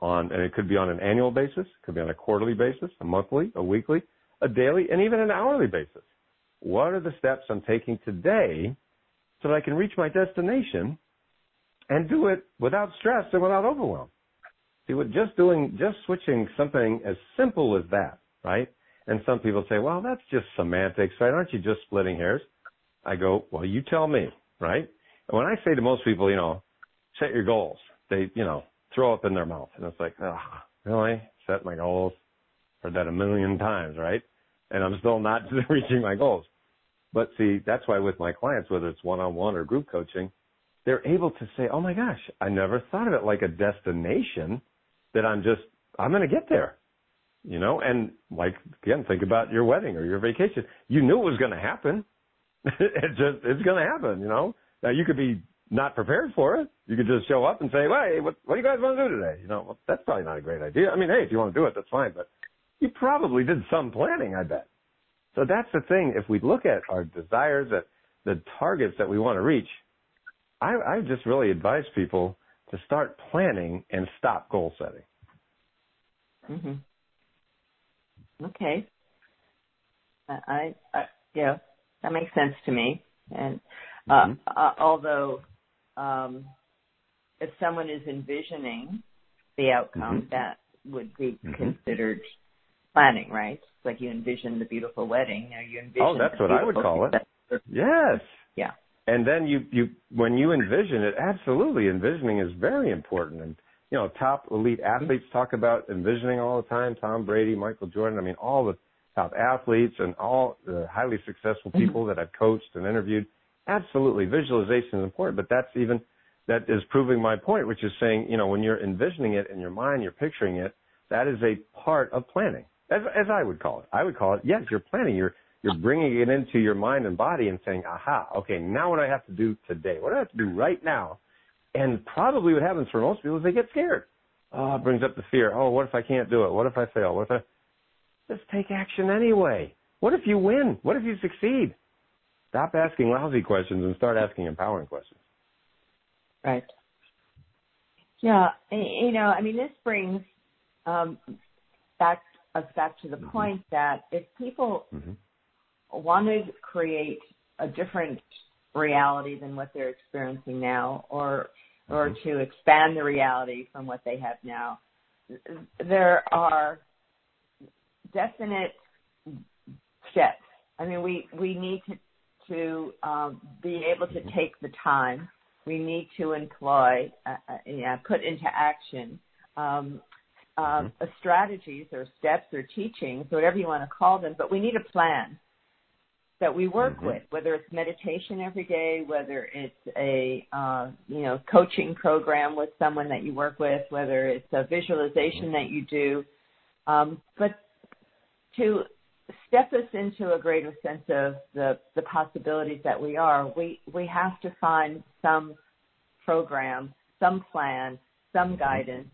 on, and it could be on an annual basis, could be on a quarterly basis, a monthly, a weekly, a daily, and even an hourly basis. What are the steps I'm taking today so that I can reach my destination and do it without stress and without overwhelm. See, what just doing, just switching something as simple as that, right? And some people say, well, that's just semantics, right? Aren't you just splitting hairs? I go, well, you tell me, right? When I say to most people, you know, set your goals, they, you know, throw up in their mouth. And it's like, oh, really? Set my goals? Heard that a million times, right? And I'm still not reaching my goals. But see, that's why with my clients, whether it's one-on-one or group coaching, they're able to say, "Oh my gosh, I never thought of it like a destination that I'm just I'm going to get there." You know, and like again, think about your wedding or your vacation. You knew it was going to happen. it just it's going to happen, you know. Now you could be not prepared for it. You could just show up and say, "Well, hey, what, what do you guys want to do today?" You know, well, that's probably not a great idea. I mean, hey, if you want to do it, that's fine, but you probably did some planning, I bet. So that's the thing. If we look at our desires, at the targets that we want to reach, I, I just really advise people to start planning and stop goal setting. Mm-hmm. Okay. I, I, yeah, that makes sense to me. And mm-hmm. uh, although um, if someone is envisioning the outcome, mm-hmm. that would be mm-hmm. considered planning, right? It's like you envision the beautiful wedding. Or you envision oh, that's what I would call it. Yes. Yeah. And then you, you, when you envision it, absolutely, envisioning is very important. And you know, top elite athletes talk about envisioning all the time. Tom Brady, Michael Jordan. I mean, all the top athletes and all the highly successful mm-hmm. people that I've coached and interviewed. Absolutely, visualization is important, but that's even that is proving my point, which is saying, you know, when you're envisioning it in your mind, you're picturing it. That is a part of planning, as as I would call it. I would call it, yes, you're planning. You're you're bringing it into your mind and body and saying, aha, okay, now what do I have to do today? What do I have to do right now and probably what happens for most people is they get scared. Oh, it brings up the fear. Oh, what if I can't do it? What if I fail? What if I just take action anyway? What if you win? What if you succeed? Stop asking lousy questions and start asking empowering questions. Right. Yeah, you know, I mean, this brings um, back us back to the mm-hmm. point that if people mm-hmm. want to create a different reality than what they're experiencing now, or or mm-hmm. to expand the reality from what they have now. There are definite steps. I mean, we, we need to, to um, be able to take the time. We need to employ, uh, uh, yeah, put into action um, uh, mm-hmm. strategies or steps or teachings, whatever you want to call them, but we need a plan that we work mm-hmm. with, whether it's meditation every day, whether it's a uh, you know coaching program with someone that you work with, whether it's a visualization mm-hmm. that you do, um, but to step us into a greater sense of the the possibilities that we are, we we have to find some program, some plan, some mm-hmm. guidance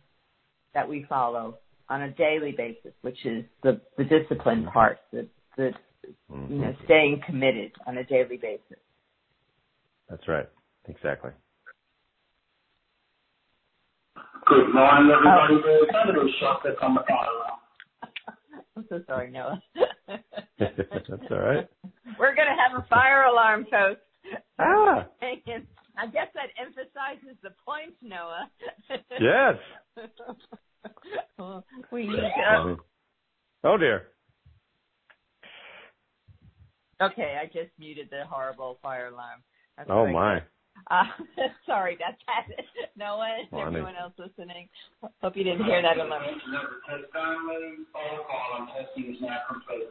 that we follow on a daily basis, which is the the discipline mm-hmm. part, the the mm-hmm. you know, staying committed on a daily basis. That's right. Exactly. Good morning, everybody. Oh. Kind of a shock that I'm I'm so sorry, Noah. That's all right. We're going to have a fire alarm toast. Ah. I guess that emphasizes the point, Noah. yes. well, we need to. Oh dear. Okay, I just muted the horrible fire alarm. That's oh my. Uh, sorry about that. Noah and everyone else listening. Hope you didn't hear that alarm.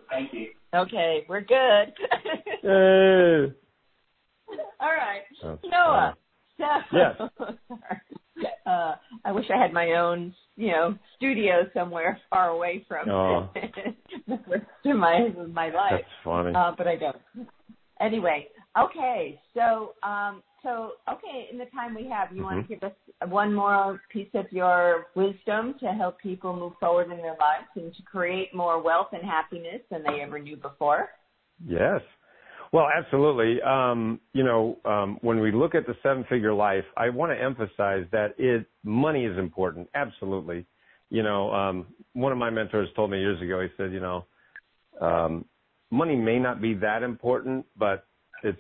Thank you. Okay, we're good. hey. All right. That's Noah. So, yes. uh, I wish I had my own, you know, studio somewhere far away from oh. the rest of my my life. That's funny. Uh, but I don't. Anyway, okay. So, um, so okay. In the time we have, you mm-hmm. want to give us one more piece of your wisdom to help people move forward in their lives and to create more wealth and happiness than they ever knew before. Yes. Well, absolutely. Um, you know, um, when we look at the seven-figure life, I want to emphasize that it money is important. Absolutely. You know, um, one of my mentors told me years ago. He said, you know, um, money may not be that important, but it's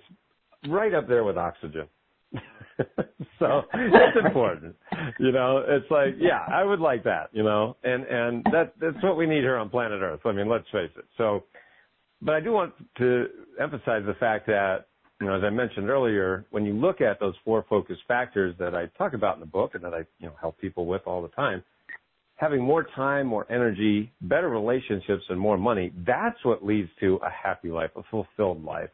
right up there with oxygen. so it's important. You know, it's like, yeah, I would like that, you know, and, and that, that's what we need here on planet Earth. I mean, let's face it. So, but I do want to emphasize the fact that, you know, as I mentioned earlier, when you look at those four focus factors that I talk about in the book and that I, you know, help people with all the time, having more time, more energy, better relationships, and more money, that's what leads to a happy life, a fulfilled life,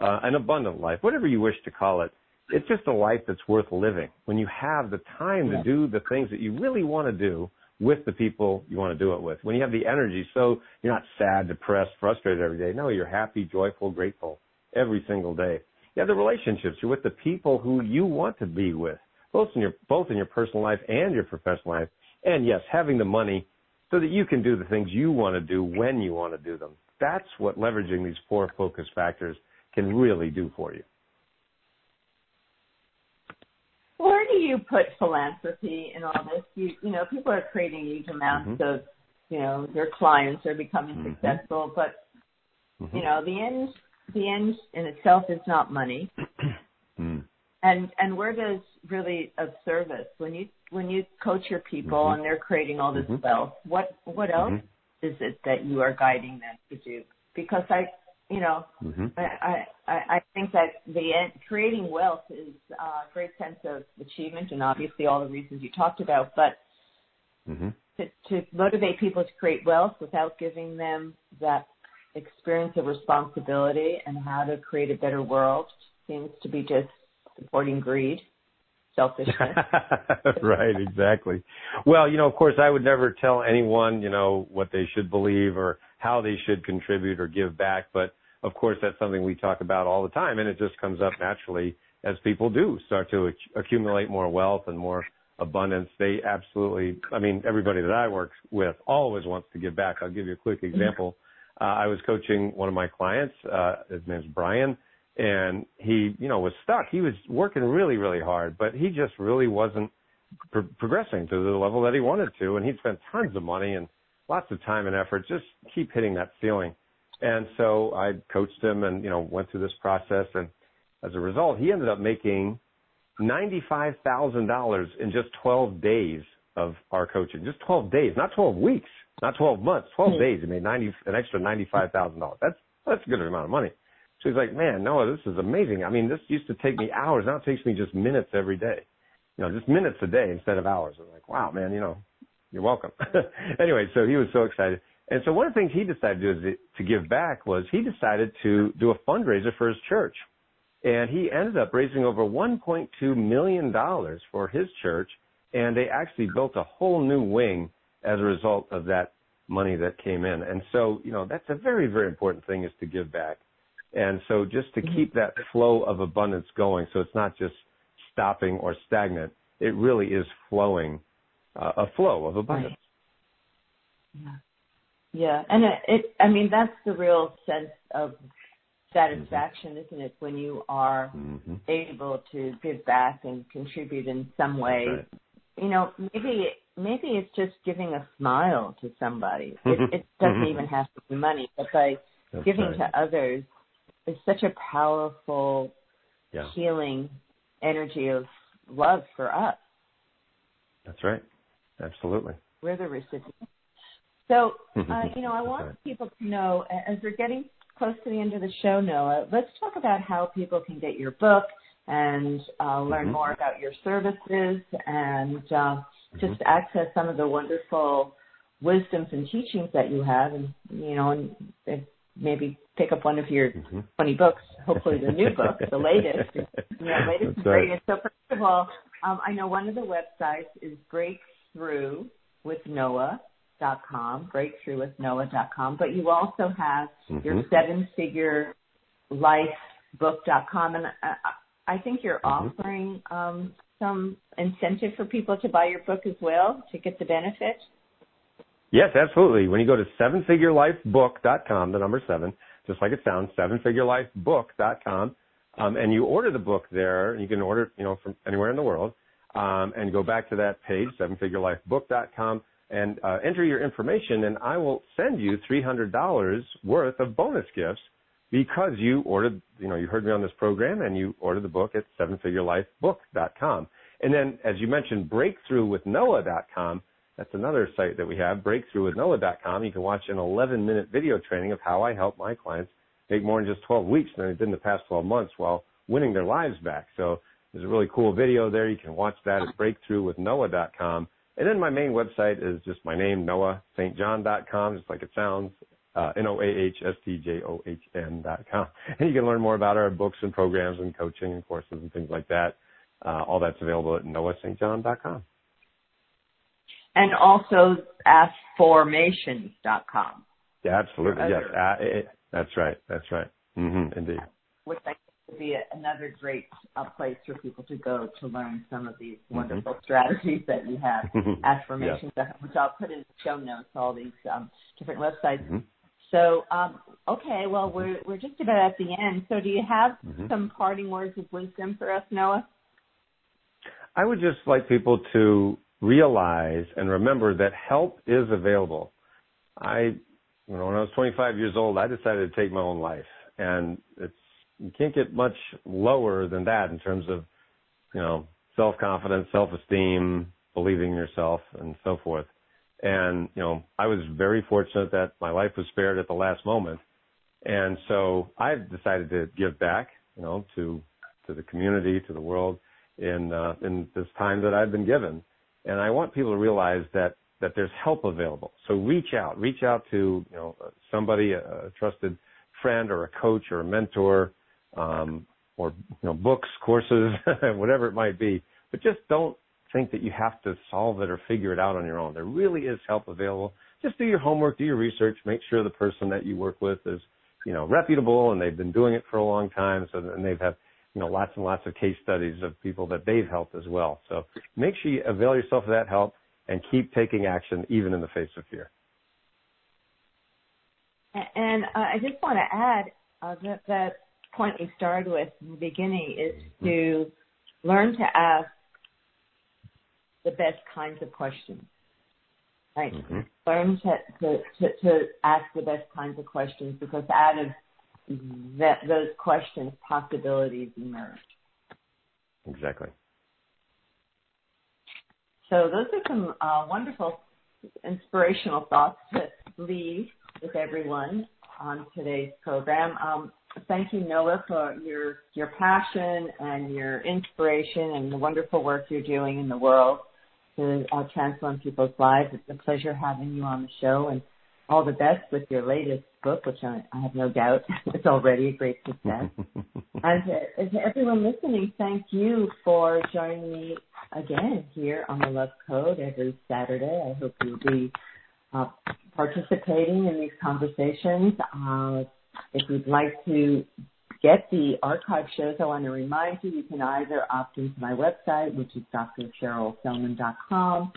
uh, an abundant life, whatever you wish to call it. It's just a life that's worth living. When you have the time to do the things that you really want to do, with the people you want to do it with. When you have the energy, so you're not sad, depressed, frustrated every day. No, you're happy, joyful, grateful every single day. You have the relationships. You're with the people who you want to be with, both in your both in your personal life and your professional life. And yes, having the money so that you can do the things you want to do when you want to do them. That's what leveraging these four focus factors can really do for you. Where do you put philanthropy in all this? You you know, people are creating huge amounts mm-hmm. of, you know, their clients are becoming mm-hmm. successful, but mm-hmm. you know, the end the end in itself is not money. mm. And and where does really of service when you when you coach your people mm-hmm. and they're creating all this mm-hmm. wealth, what what else mm-hmm. is it that you are guiding them to do? Because I you know, mm-hmm. I, I, I think that the creating wealth is a great sense of achievement and obviously all the reasons you talked about, but mm-hmm. to, to motivate people to create wealth without giving them that experience of responsibility and how to create a better world seems to be just supporting greed, selfishness. right, exactly. Well, you know, of course, I would never tell anyone, you know, what they should believe or how they should contribute or give back, but of course, that's something we talk about all the time, and it just comes up naturally as people do start to accumulate more wealth and more abundance. They absolutely, I mean, everybody that I work with always wants to give back. I'll give you a quick example. Uh, I was coaching one of my clients. Uh, his name's Brian, and he, you know, was stuck. He was working really, really hard, but he just really wasn't pro- progressing to the level that he wanted to. And he'd spent tons of money and lots of time and effort, just keep hitting that ceiling. And so I coached him and, you know, went through this process. And as a result, he ended up making $95,000 in just 12 days of our coaching. Just 12 days, not 12 weeks, not 12 months, 12 mm-hmm. days. He made 90, an extra $95,000. That's, that's a good amount of money. So he's like, man, Noah, this is amazing. I mean, this used to take me hours. Now it takes me just minutes every day. You know, just minutes a day instead of hours. I'm like, wow, man, you know, you're welcome. anyway, so he was so excited. And so one of the things he decided to do to give back was he decided to do a fundraiser for his church. And he ended up raising over $1.2 million for his church. And they actually built a whole new wing as a result of that money that came in. And so, you know, that's a very, very important thing is to give back. And so just to keep that flow of abundance going, so it's not just stopping or stagnant, it really is flowing, uh, a flow of abundance. Yeah. Yeah, and it, it I mean that's the real sense of satisfaction, mm-hmm. isn't it? When you are mm-hmm. able to give back and contribute in some way. Right. You know, maybe maybe it's just giving a smile to somebody. It, mm-hmm. it doesn't mm-hmm. even have to be money, but by that's giving right. to others is such a powerful yeah. healing energy of love for us. That's right. Absolutely. We're the recipients. So, uh, you know, I want people to know as we're getting close to the end of the show, Noah, let's talk about how people can get your book and uh, learn mm-hmm. more about your services and uh, mm-hmm. just access some of the wonderful wisdoms and teachings that you have, and you know, and, and maybe pick up one of your mm-hmm. 20 books, hopefully the new book, the latest. You know, latest is great. Right. So first of all, um, I know one of the websites is Breakthrough with Noah com, breakthroughwithnoah.com, but you also have mm-hmm. your seven figure life book.com. And I, I think you're mm-hmm. offering um, some incentive for people to buy your book as well to get the benefit. Yes, absolutely. When you go to sevenfigurelifebook.com, the number seven, just like it sounds, sevenfigurelifebook.com, um, and you order the book there, you can order, you know, from anywhere in the world, um, and go back to that page, sevenfigurelifebook.com, and uh, enter your information, and I will send you $300 worth of bonus gifts because you ordered, you know, you heard me on this program and you ordered the book at sevenfigurelifebook.com. And then, as you mentioned, breakthroughwithnoah.com. That's another site that we have, breakthroughwithnoah.com. You can watch an 11 minute video training of how I help my clients make more in just 12 weeks than they did in the past 12 months while winning their lives back. So there's a really cool video there. You can watch that at breakthroughwithnoah.com. And then my main website is just my name, noahstjohn.com, just like it sounds, uh, N-O-A-H-S-T-J-O-H-N dot com. And you can learn more about our books and programs and coaching and courses and things like that. Uh, all that's available at noahstjohn.com. And also askformations.com. Yeah, absolutely. Yes. Uh, it, that's right. That's right. Mm-hmm. Indeed. Which I be a, another great uh, place for people to go to learn some of these mm-hmm. wonderful strategies that you have, Afformations, yeah. which I'll put in the show notes, all these um, different websites. Mm-hmm. So, um, okay, well, we're we're just about at the end. So, do you have mm-hmm. some parting words of wisdom for us, Noah? I would just like people to realize and remember that help is available. I, you know, when I was 25 years old, I decided to take my own life, and it's you can't get much lower than that in terms of, you know, self confidence, self esteem, believing in yourself, and so forth. And you know, I was very fortunate that my life was spared at the last moment, and so I've decided to give back, you know, to to the community, to the world, in uh, in this time that I've been given. And I want people to realize that that there's help available. So reach out, reach out to you know somebody, a, a trusted friend or a coach or a mentor, um, or you know books, courses, whatever it might be. But just don't think that you have to solve it or figure it out on your own. There really is help available. Just do your homework, do your research, make sure the person that you work with is you know reputable and they've been doing it for a long time, so and they've had you know lots and lots of case studies of people that they've helped as well. So make sure you avail yourself of that help and keep taking action even in the face of fear. And I just want to add uh, that that point we started with in the beginning is to learn to ask the best kinds of questions. Right? Mm-hmm. Learn to, to, to, to ask the best kinds of questions because out of that those questions possibilities emerge. Exactly. So those are some uh, wonderful inspirational thoughts to leave with everyone on today's program. Um, thank you, Noah, for your your passion and your inspiration and the wonderful work you're doing in the world to uh, transform people's lives. It's a pleasure having you on the show, and all the best with your latest book, which I, I have no doubt is already a great success. and to, to everyone listening, thank you for joining me again here on the Love Code every Saturday. I hope you'll be uh, participating in these conversations. Uh, if you'd like to get the archive shows, I want to remind you you can either opt into my website, which is drcherylselman.com.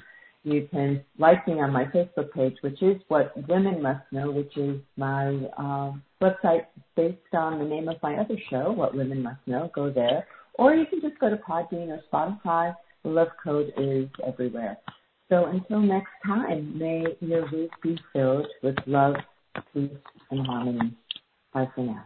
You can like me on my Facebook page, which is what women must know, which is my uh, website based on the name of my other show, What Women Must Know. Go there. Or you can just go to Podbean or Spotify. The Love Code is everywhere. So until next time, may your week be filled with love, peace, and harmony. Bye for now.